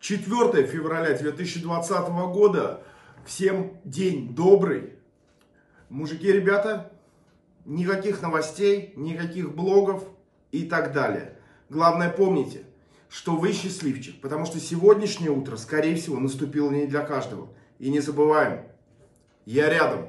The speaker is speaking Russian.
4 февраля 2020 года. Всем день добрый. Мужики, ребята, никаких новостей, никаких блогов и так далее. Главное помните, что вы счастливчик, потому что сегодняшнее утро, скорее всего, наступило не для каждого. И не забываем, я рядом.